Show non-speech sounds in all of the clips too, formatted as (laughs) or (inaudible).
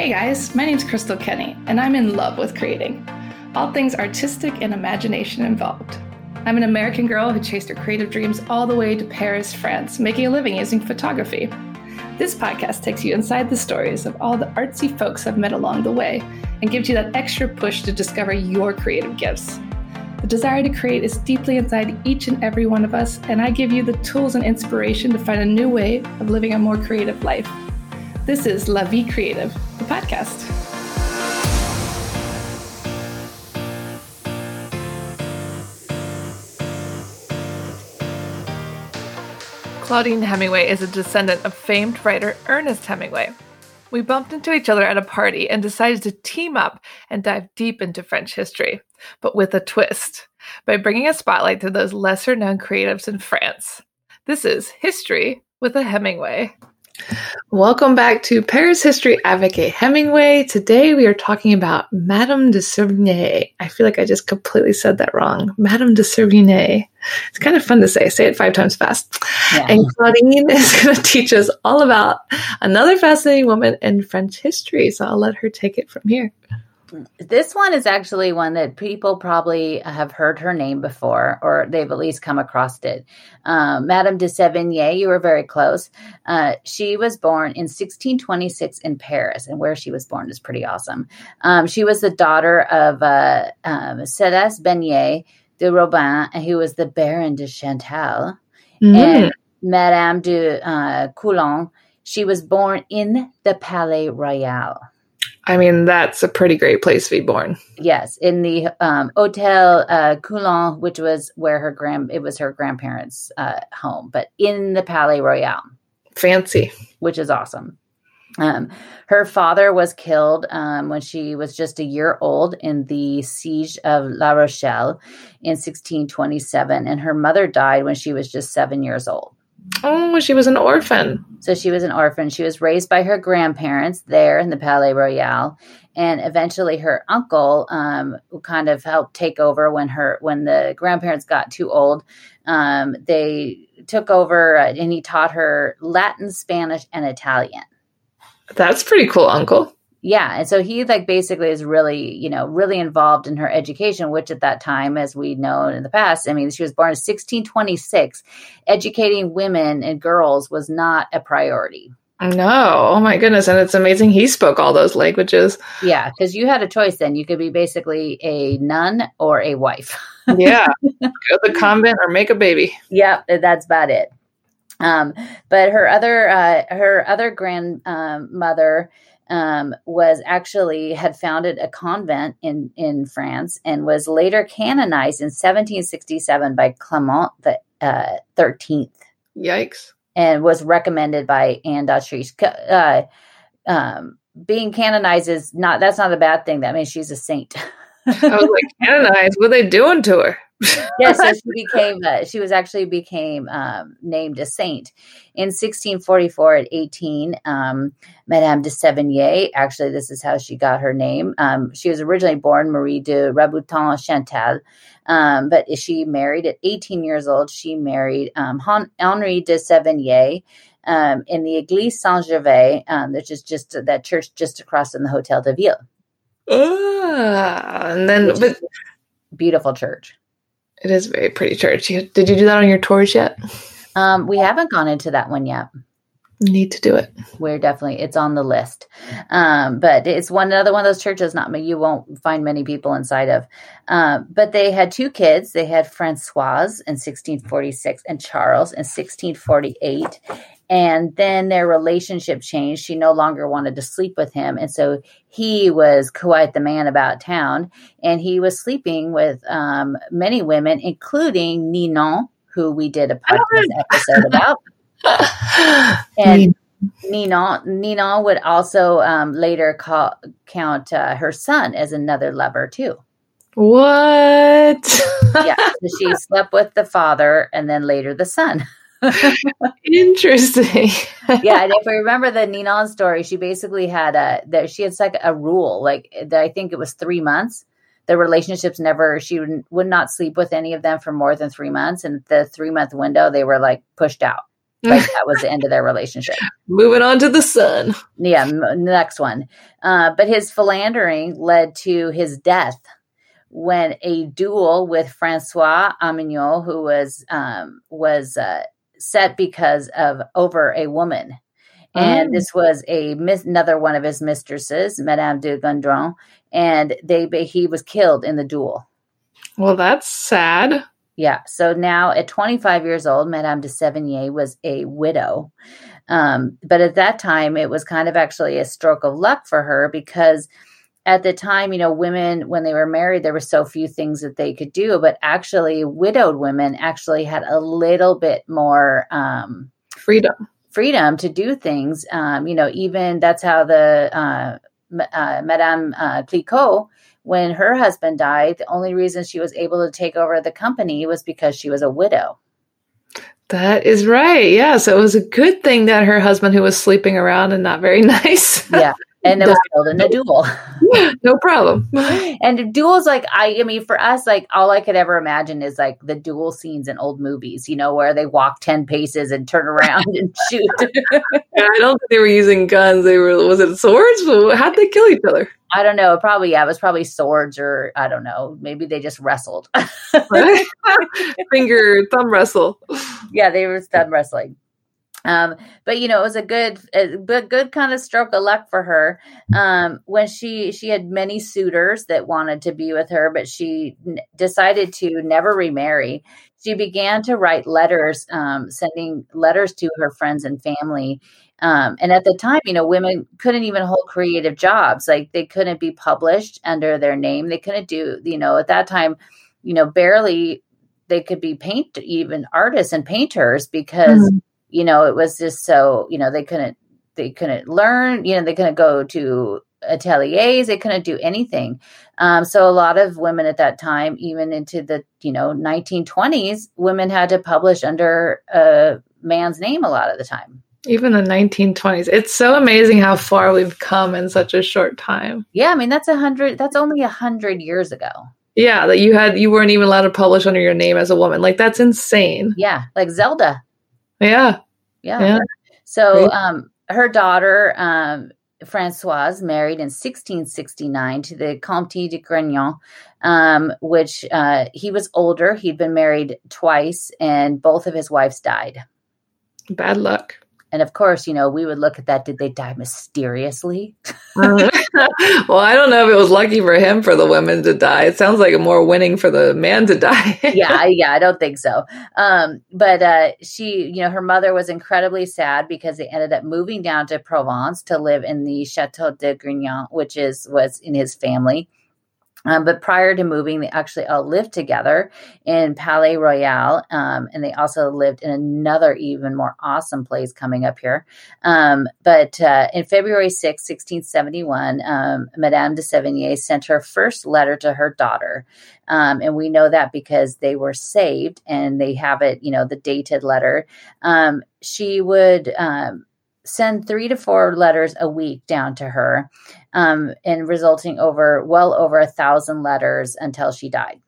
Hey guys, my name's Crystal Kenny, and I'm in love with creating. All things artistic and imagination involved. I'm an American girl who chased her creative dreams all the way to Paris, France, making a living using photography. This podcast takes you inside the stories of all the artsy folks I've met along the way and gives you that extra push to discover your creative gifts. The desire to create is deeply inside each and every one of us, and I give you the tools and inspiration to find a new way of living a more creative life. This is La Vie Creative, the podcast. Claudine Hemingway is a descendant of famed writer Ernest Hemingway. We bumped into each other at a party and decided to team up and dive deep into French history, but with a twist, by bringing a spotlight to those lesser known creatives in France. This is History with a Hemingway. Welcome back to Paris History Avec A Hemingway. Today we are talking about Madame de Sévigné. I feel like I just completely said that wrong. Madame de Sévigné. It's kind of fun to say. Say it five times fast. Yeah. And Claudine (laughs) is going to teach us all about another fascinating woman in French history. So I'll let her take it from here. This one is actually one that people probably have heard her name before, or they've at least come across it. Um, Madame de Sévigné, you were very close. Uh, she was born in 1626 in Paris, and where she was born is pretty awesome. Um, she was the daughter of uh, um, Céleste Beignet de Robin, who was the Baron de Chantal, mm. and Madame de uh, Coulon. She was born in the Palais Royal. I mean, that's a pretty great place to be born. Yes, in the um, Hotel uh, Coulon, which was where her grand it was her grandparents' uh, home, but in the Palais Royal. Fancy, which is awesome. Um, her father was killed um, when she was just a year old in the siege of La Rochelle in 1627, and her mother died when she was just seven years old. Oh, she was an orphan. So she was an orphan. She was raised by her grandparents there in the Palais Royal, and eventually her uncle um, who kind of helped take over when her when the grandparents got too old. Um, they took over, uh, and he taught her Latin, Spanish, and Italian. That's pretty cool, uncle yeah and so he like basically is really you know really involved in her education which at that time as we know in the past i mean she was born in 1626 educating women and girls was not a priority. No oh my goodness and it's amazing he spoke all those languages. Yeah because you had a choice then. You could be basically a nun or a wife. (laughs) Yeah go to the convent or make a baby. Yeah that's about it. Um, but her other uh, her other grandmother um, was actually had founded a convent in in France and was later canonized in 1767 by Clement the uh, Thirteenth. Yikes! And was recommended by Anne d'Autriche. Uh, um, being canonized is not that's not a bad thing. That means she's a saint. (laughs) I was like, canonized? What are they doing to her? Yes, so (laughs) she became. Uh, she was actually became um, named a saint in 1644 at 18. Um, Madame de Sévigné. Actually, this is how she got her name. Um, she was originally born Marie de Rabutin Chantal, um, but she married at 18 years old. She married um, Henri de Sévigné. Um, in the Église Saint Gervais, which is just that church just across from the Hotel de Ville. Ah, and then but beautiful church. It is very pretty church. Did you do that on your tours yet? Um, we haven't gone into that one yet. Need to do it. We're definitely it's on the list, um, but it's one another one of those churches. Not you won't find many people inside of. Um, but they had two kids. They had Francoise in 1646 and Charles in 1648, and then their relationship changed. She no longer wanted to sleep with him. And so he was quite the man about town. And he was sleeping with um, many women, including Ninon, who we did a (laughs) podcast episode about. (laughs) (gasps) and Ninon, Ninon would also um, later call, count uh, her son as another lover, too. What? (laughs) yeah. So she slept with the father and then later the son. (laughs) Interesting. yeah, and if (laughs) we remember the Ninon story, she basically had a that she had like a rule, like I think it was three months. The relationships never she would, would not sleep with any of them for more than three months, and the three month window they were like pushed out. Like (laughs) that was the end of their relationship. Moving on to the son. Yeah, m- next one. Uh, but his philandering led to his death when a duel with Francois Armignaud, who was um, was uh, set because of over a woman. And Oh. this was a mis- another one of his mistresses, Madame de Gondron, and they he was killed in the duel. Well, that's sad. Yeah. So now at 25 years old, Madame de Sévigné was a widow. Um, but at that time, it was kind of actually a stroke of luck for her because at the time, you know, women, when they were married, there were so few things that they could do. But actually, widowed women actually had a little bit more. Um, Freedom. freedom to do things. Um, you know, even that's how the uh, uh, Madame uh, Clicquot, when her husband died, the only reason she was able to take over the company was because she was a widow. That is right. Yeah. So it was a good thing that her husband, who was sleeping around and not very (laughs) nice, Yeah. And it was killed in a (laughs) duel. (laughs) no problem. (laughs) and duels, like, I, I mean, for us, like, all I could ever imagine is like the duel scenes in old movies, you know, where they walk 10 paces and turn around and shoot. Yeah, I don't think they were using guns. They were, was it swords? How'd they kill each other? I don't know. Probably, yeah, it was probably swords or I don't know. Maybe they just wrestled. Finger, thumb wrestle. yeah, they were thumb wrestling. Um, but you know, it was a good, a good, kind of stroke of luck for her. Um, when she she had many suitors that wanted to be with her, but she n- decided to never remarry. She began to write letters, um, sending letters to her friends and family. Um, and at the time, you know, women couldn't even hold creative jobs; like they couldn't be published under their name. They couldn't do, you know, at that time, you know, barely they could be paint even artists and painters because you know it was just so you know they couldn't they couldn't learn you know they couldn't go to ateliers they couldn't do anything um, so a lot of women at that time even into the you know 1920s women had to publish under a man's name a lot of the time Even the 1920s. It's so amazing how far we've come in such a short time. yeah i mean that's a hundred that's only a hundred years ago Yeah, that you had you weren't even allowed to publish under your name as a woman. Like that's insane. yeah like zelda Yeah. Yeah. Yeah. So um, her daughter, um, Francoise, married in 1669 to the Comte de Grignan, um, which uh, he was older. He'd been married twice, and both of his wives died. Bad luck. And of course, you know, we would look at that. Did they die mysteriously? (laughs) well, I don't know if it was lucky for him for the women to die. It sounds like a more winning for the man to die. yeah, (laughs) yeah, I don't think so. Um, but uh, she, you know, her mother was incredibly sad because they ended up moving down to Provence to live in the Chateau de Grignan, which is was in his family. Um, but prior to moving, they actually all lived together in Palais Royal, um, and they also lived in another even more awesome place coming up here. Um, but uh, in February 6, 1671, um, Madame de Sévigné sent her first letter to her daughter. Um, and we know that because they were saved and they have it, you know, the dated letter. Um, she would send three to four letters a week down to her, um, and resulting over well over a thousand letters until she died.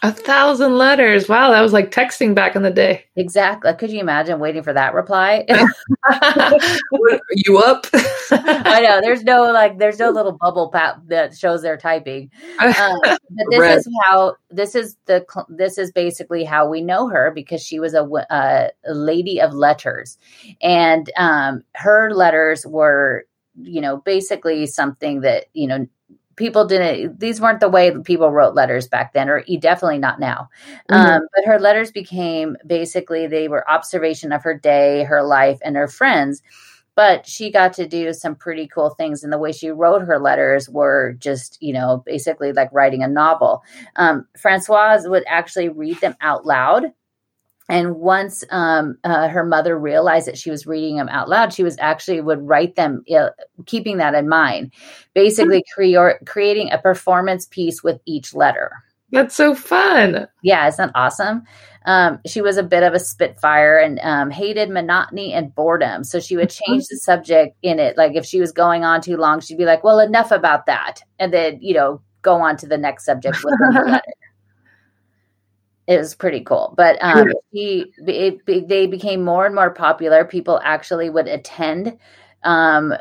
A thousand letters. Wow, that was like texting back in the day. Exactly. Could you imagine waiting for that reply? (laughs) (laughs) Are you up? I know there's no like there's no little bubble pap that shows they're typing. (laughs) Um, but this Red. is how this is the this is basically how we know her because she was a, a lady of letters, and um, her letters were you know basically something that you know people didn't these weren't the way people wrote letters back then or definitely not now. Mhm. um, but her letters became basically they were observation of her day her life and her friends. But she got to do some pretty cool things and the way she wrote her letters were just you know basically like writing a novel. Um, francoise would actually read them out loud and once um, uh, her mother realized that she was reading them out loud she was actually would write them uh, keeping that in mind basically crea- creating a performance piece with each letter That's so fun. yeah, isn't that awesome? Um, she was a bit of a spitfire and um, hated monotony and boredom. So she would change the subject in it. Like if she was going on too long, she'd be like, well, enough about that. And then, you know, go on to the next subject with the (laughs) letter. It was pretty cool. But um, he, it, it, they became more and more popular. People actually would attend um,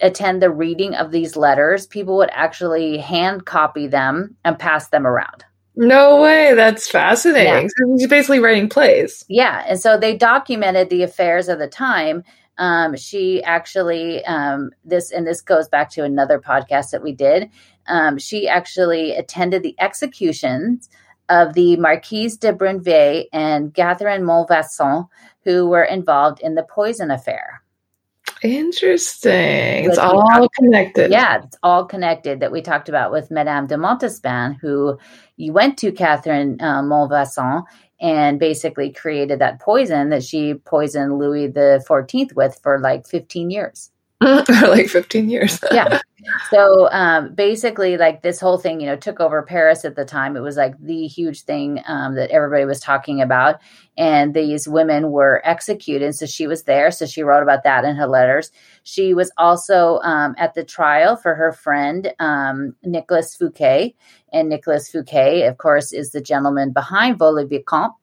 attend the reading of these letters. People would actually hand copy them and pass them around. No way. That's fascinating. Yeah. So he's basically writing plays. Yeah. And so they documented the affairs of the time. Um, she actually, um, this, and this goes back to another podcast that we did. Um, she actually attended the executions of the Marquise de Brinvilliers and Catherine Montfaucon, who were involved in the poison affair. Interesting. It's all talked, connected. Yeah, it's all connected that we talked about with Madame de Montespan, who you went to Catherine uh, and basically created that poison that she poisoned Louis the Fourteenth with for like fifteen years. (laughs) like 15 years. yeah. So um, basically, like this whole thing, you know, took over Paris at the time. It was like the huge thing um, that everybody was talking about. And these women were executed. So she was there. So she wrote about that in her letters. She was also um, at the trial for her friend, um, Nicholas Fouquet. And Nicholas Fouquet, of course, is the gentleman behind Vaux-le-Vicomte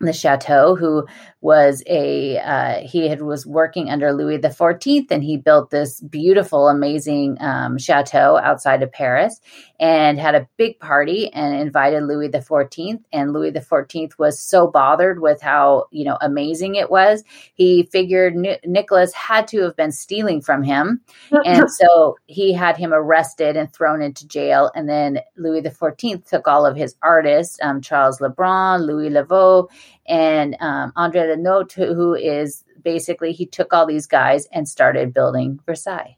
the chateau who was a uh, he had was working under louis the 14th and he built this beautiful amazing um, chateau outside of paris and had a big party and invited louis the 14th and louis the 14th was so bothered with how you know amazing it was he figured Ni- nicholas had to have been stealing from him. (laughs) And so he had him arrested and thrown into jail. And then louis the 14th took all of his artists um, charles lebrun louis le vau and um, Andre Le Nôtre, who is basically he took all these guys and started building Versailles.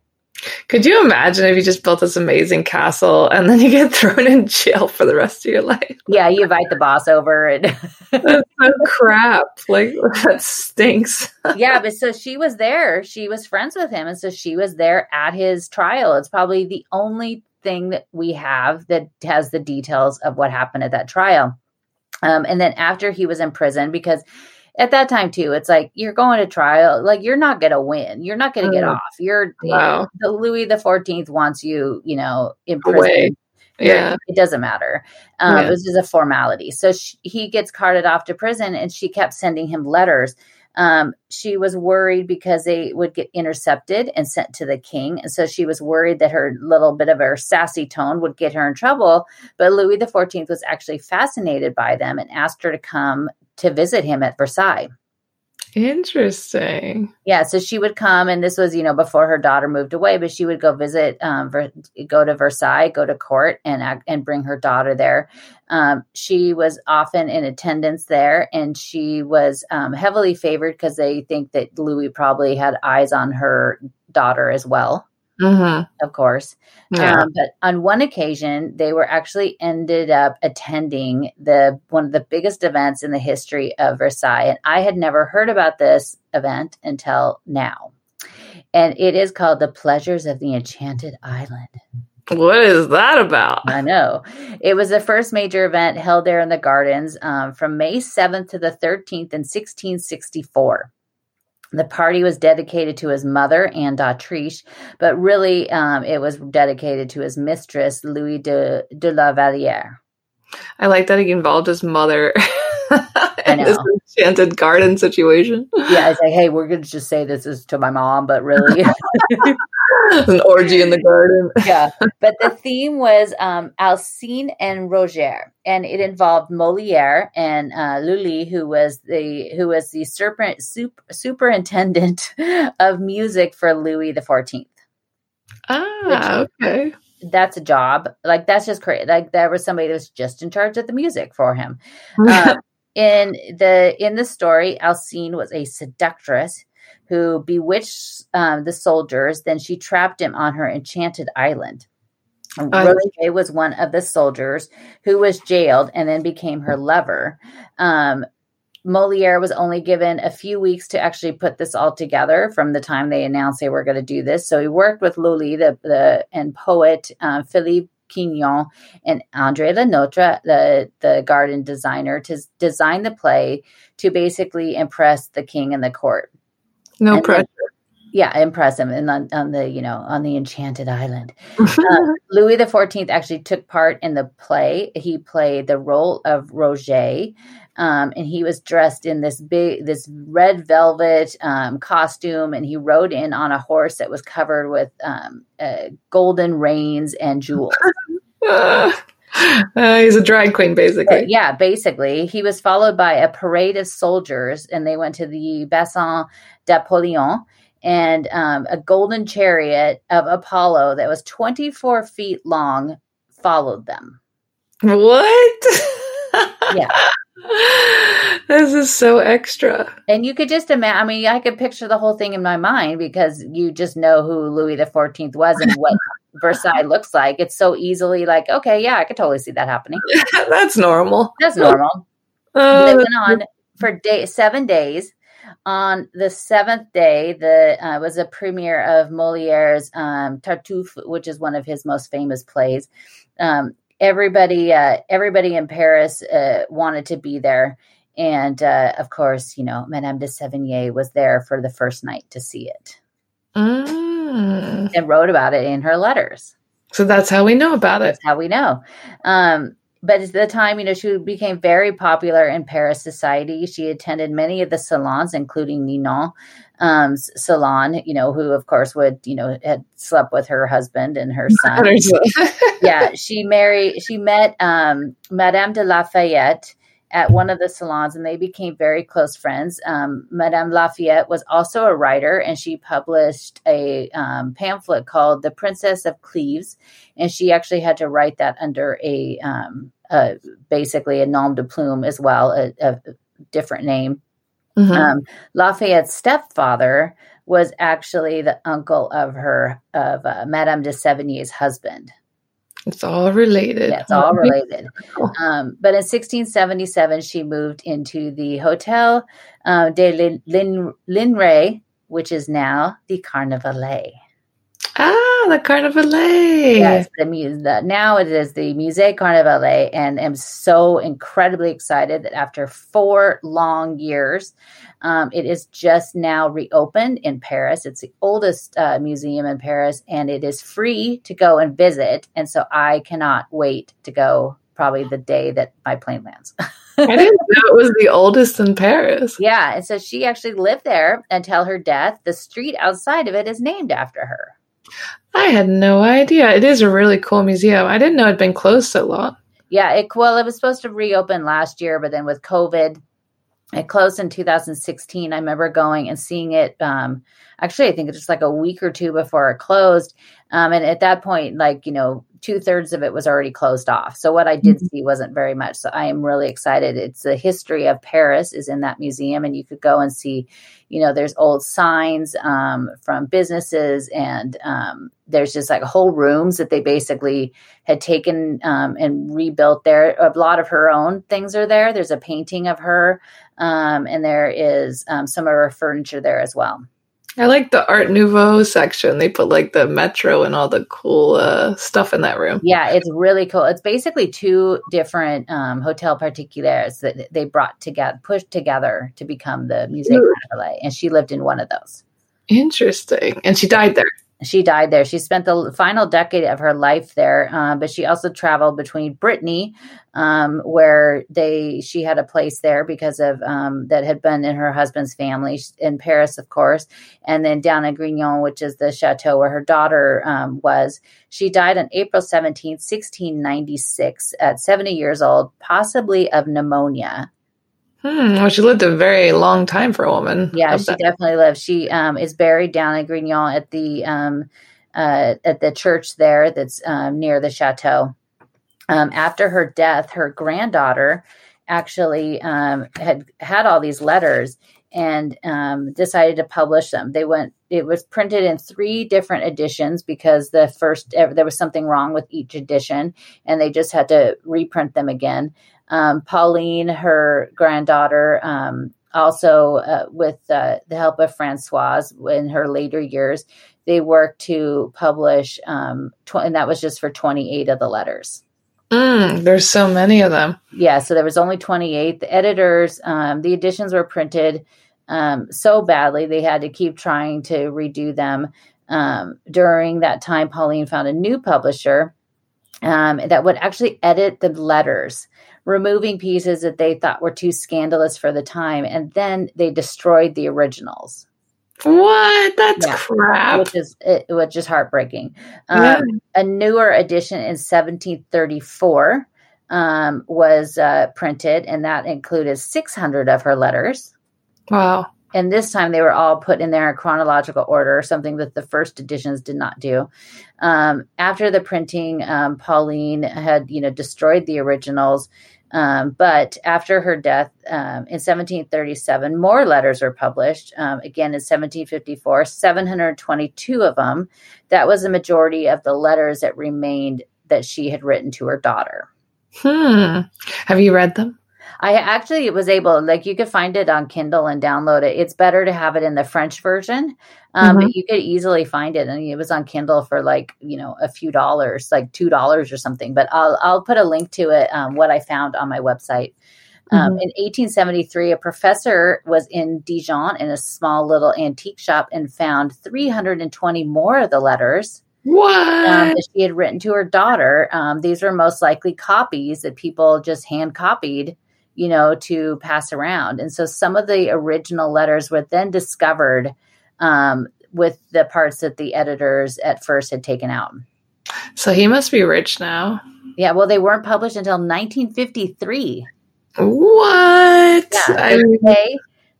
Could you imagine if you just built this amazing castle and then you get (laughs) thrown in jail for the rest of your life? Yeah, you invite the boss over and (laughs) oh, crap. Like (laughs) that stinks. yeah, but so she was there. She was friends with him. And so she was there at his trial. It's probably the only thing that we have that has the details of what happened at that trial. Um, and then after he was in prison, because at that time too, it's like you're going to trial, like you're not going to win, you're not going to get mm. off. You're wow. the Louis the Fourteenth wants you, you know, in prison. Away. Yeah, it doesn't matter. Um, yeah. It was just a formality. So she, he gets carted off to prison, and she kept sending him letters um, she was worried because they would get intercepted and sent to the king. And so she was worried that her little bit of her sassy tone would get her in trouble. But Louis XIV was actually fascinated by them and asked her to come to visit him at Versailles. Interesting. Yeah, so she would come, and this was you know before her daughter moved away, but she would go visit, um, Ver- go to Versailles, go to court, and and bring her daughter there. Um, she was often in attendance there, and she was um, heavily favored because they think that Louis probably had eyes on her daughter as well mm-hmm. of course. Yeah. Um, but on one occasion, they were actually ended up attending the one of the biggest events in the history of Versailles, and I had never heard about this event until now. And it is called the Pleasures of the Enchanted Island. What is that about? I know. It was the first major event held there in the gardens um, from May 7th to the 13th in 1664. The party was dedicated to his mother, Anne d'Autriche, but really um, it was dedicated to his mistress, Louis de, de la Valliere. I like that he involved his mother (laughs) (laughs) in this enchanted garden situation. Yeah, it's like, hey, we're going to just say this is to my mom, but really. (laughs) (laughs) an orgy in the garden. yeah, but the theme was um, Alcine and Roger, and it involved Moliere and uh, Lully, who was the who was the serpent, super, superintendent of music for Louis the Fourteenth. Ah, okay. That's a job. Like that's just crazy. Like there was somebody that was just in charge of the music for him. Um, in the in the story, Alcine was a seductress who bewitched um, the soldiers. Then she trapped him on her enchanted island. Roger was one of the soldiers who was jailed and then became her lover. Um, Moliere was only given a few weeks to actually put this all together from the time they announced they were going to do this. So he worked with Lully, the, the and poet uh, Philippe Quignon and Andre Le Nôtre, the, the garden designer, to design the play to basically impress the king and the court. No and pressure. Yeah, impressive, and on, on the you know on the Enchanted Island, (laughs) uh, Louis the Fourteenth actually took part in the play. He played the role of Roger, um, and he was dressed in this big, this red velvet um, costume, and he rode in on a horse that was covered with um, uh, golden reins and jewels. (laughs) (laughs) uh, he's a drag queen, basically. Yeah, basically, he was followed by a parade of soldiers, and they went to the Bassin d'Apollon And um, a golden chariot of Apollo that was 24 feet long followed them. What? (laughs) yeah. (laughs) This is so extra. And you could just imagine, I mean, I could picture the whole thing in my mind because you just know who Louis the 14th was and what (laughs) Versailles looks like. It's so easily like, okay, yeah, I could totally see that happening. (laughs) That's normal. That's normal. Oh, they went on for day seven days. On the seventh day, the uh, was a premiere of Moliere's um, Tartuffe, which is one of his most famous plays. Um, everybody, uh, everybody in Paris uh, wanted to be there, and uh, of course, you know, Madame de Sévigné was there for the first night to see it Mm. and wrote about it in her letters. So that's how we know about it. That's how we know. Um, but at the time, you know, she became very popular in Paris society. She attended many of the salons, including Ninon um, salon, you know, who of course would, you know, had slept with her husband and her son. yeah, she married, she met um, Madame de Lafayette at one of the salons and they became very close friends. Um, Madame Lafayette was also a writer and she published a um, pamphlet called The Princess of Cleves. And she actually had to write that under a um, uh, basically a nom de plume as well, a, a different name. Mhm. Um, Lafayette's stepfather was actually the uncle of her, of uh, Madame de Sévigné's husband. It's all related. Yeah, it's all (laughs) related. Um, but in 1677, she moved into the Hotel uh, de Lin- Lin- Linray, which is now the Carnavalet. Ah, the Carnavalet. Yes, the, the now it is the Musée Carnavalet, and I'm so incredibly excited that after four long years, um, it is just now reopened in Paris. It's the oldest uh, museum in Paris, and it is free to go and visit. And so I cannot wait to go. Probably the day that my plane lands. (laughs) I didn't know it was the oldest in Paris. yeah, and so she actually lived there until her death. The street outside of it is named after her. I had no idea. It is a really cool museum. I didn't know it'd been closed so long. Yeah, it well, it was supposed to reopen last year, but then with COVID, it closed in 2016. I remember going and seeing it. Um, actually, I think it's just like a week or two before it closed. Um, and at that point, like you know, two thirds of it was already closed off. So what I did Mhm. see wasn't very much. So I am really excited. It's the history of Paris is in that museum, and you could go and see. You know, there's old signs um, from businesses, and um, there's just like whole rooms that they basically had taken um, and rebuilt there. A lot of her own things are there. There's a painting of her, um, and there is um, some of her furniture there as well. I like the Art Nouveau section. They put like the metro and all the cool uh, stuff in that room. Yeah, it's really cool. It's basically two different um, hotel particulars that they brought together, pushed together to become the Musée Ooh. And she lived in one of those. Interesting. And she died there. She died there. She spent the final decade of her life there, uh, but she also traveled between Brittany, um, where they she had a place there because of um, that had been in her husband's family in Paris, of course, and then down in Grignan, which is the chateau where her daughter um, was. She died on April seventeenth, sixteen ninety six, at seventy years old, possibly of pneumonia. Hmm. Well, she lived a very long time for a woman. Yeah, she that- definitely lived. She um, is buried down in Grignan at the um, uh, at the church there that's um, near the chateau. Um, after her death, her granddaughter actually um, had had all these letters and um, decided to publish them. They went. It was printed in three different editions because the first there was something wrong with each edition, and they just had to reprint them again. Um, Pauline, her granddaughter, um, also uh, with uh, the help of Francoise in her later years, they worked to publish, um, tw- and that was just for 28 of the letters. Mm, there's so many of them. Yeah, so there was only 28. The editors, um, the editions were printed um, so badly they had to keep trying to redo them. Um, during that time, Pauline found a new publisher um, that would actually edit the letters, removing pieces that they thought were too scandalous for the time, and then they destroyed the originals. What? That's yeah, crap. Which is it, was just heartbreaking. Um, yeah. A newer edition in 1734 um, was uh, printed, and that included 600 of her letters. Wow. And this time they were all put in there in chronological order, something that the first editions did not do. Um, after the printing, um, Pauline had, you know, destroyed the originals. Um, but after her death um, in 1737, more letters were published. Um, again in 1754, 722 of them. That was the majority of the letters that remained that she had written to her daughter. Hmm. Have you read them? I actually was able, like, you could find it on Kindle and download it. It's better to have it in the French version, um, mm-hmm. but you could easily find it. And it was on Kindle for like, you know, a few dollars, like two dollars or something. But I'll I'll put a link to it. Um, what I found on my website. Um, mm-hmm. in 1873, a professor was in Dijon in a small little antique shop and found 320 more of the letters what? Um, that she had written to her daughter. Um, these were most likely copies that people just hand copied, you know, to pass around. And so some of the original letters were then discovered um, with the parts that the editors at first had taken out. So he must be rich now. Yeah, well, they weren't published until 1953. What? Yeah, I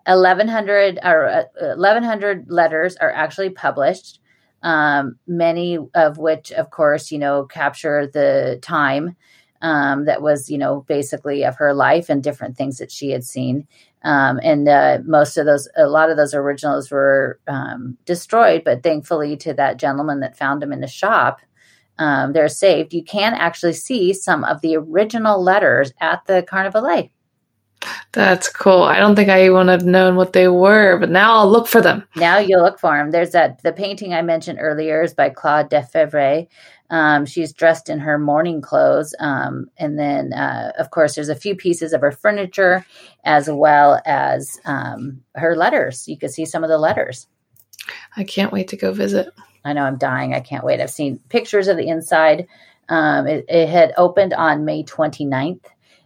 1100 or uh, 1100 letters are actually published um, many of which, of course, you know, capture the time um, that was, you know, basically of her life and different things that she had seen. Um, and uh, most of those, a lot of those originals were um, destroyed, but thankfully to that gentleman that found them in the shop, um, they're saved. You can actually see some of the original letters at the Carnavalet. That's cool. I don't think I would have known what they were, but now I'll look for them. Now you'll look for them. There's that the painting I mentioned earlier is by Claude Lefebvre. Um, she's dressed in her morning clothes, um, and then uh, of course there's a few pieces of her furniture as well as um, her letters. You can see some of the letters. I can't wait to go visit. I know I'm dying. I can't wait. I've seen pictures of the inside. Um, it, it had opened on May 29th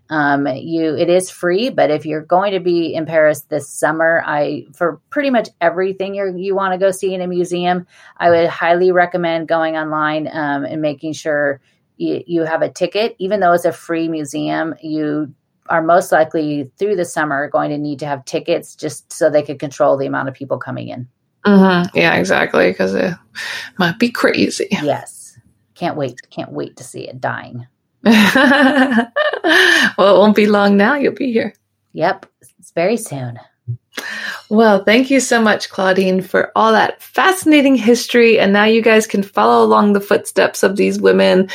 um, you it is free, but if you're going to be in Paris this summer, I for pretty much everything you you want to go see in a museum, I would highly recommend going online um, and making sure you, you have a ticket. Even though it's a free museum, you are most likely through the summer going to need to have tickets just so they could control the amount of people coming in. Mm-hmm. Yeah, exactly, because it might be crazy. Yes, can't wait, can't wait to see it. Dying. (laughs) well, it won't be long now. You'll be here. Yep. It's very soon. Well, thank you so much, Claudine, for all that fascinating history. And now you guys can follow along the footsteps of these women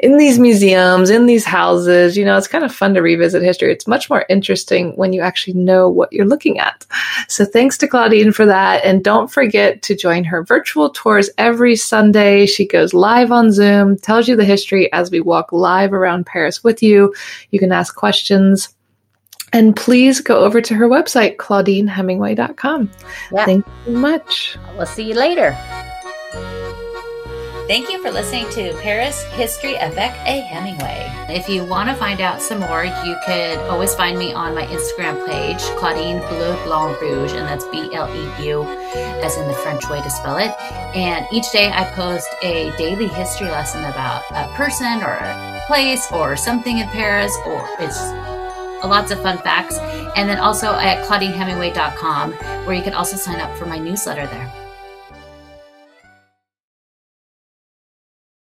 in these museums, in these houses. You know, it's kind of fun to revisit history. It's much more interesting when you actually know what you're looking at. So thanks to Claudine for that. And don't forget to join her virtual tours every Sunday. She goes live on Zoom, tells you the history as we walk live around Paris with you. You can ask questions and please go over to her website, claudinehemingway.com. Yeah. Thank you so much. We'll see you later. Thank you for listening to Paris History avec a Hemingway. If you want to find out some more, you could always find me on my Instagram page, Claudine Bleu Blanc Rouge, and that's B L E U, as in the French way to spell it. And each day I post a daily history lesson about a person or a place or something in Paris, or it's lots of fun facts. And then also at claudinehemingway.com, where you can also sign up for my newsletter there.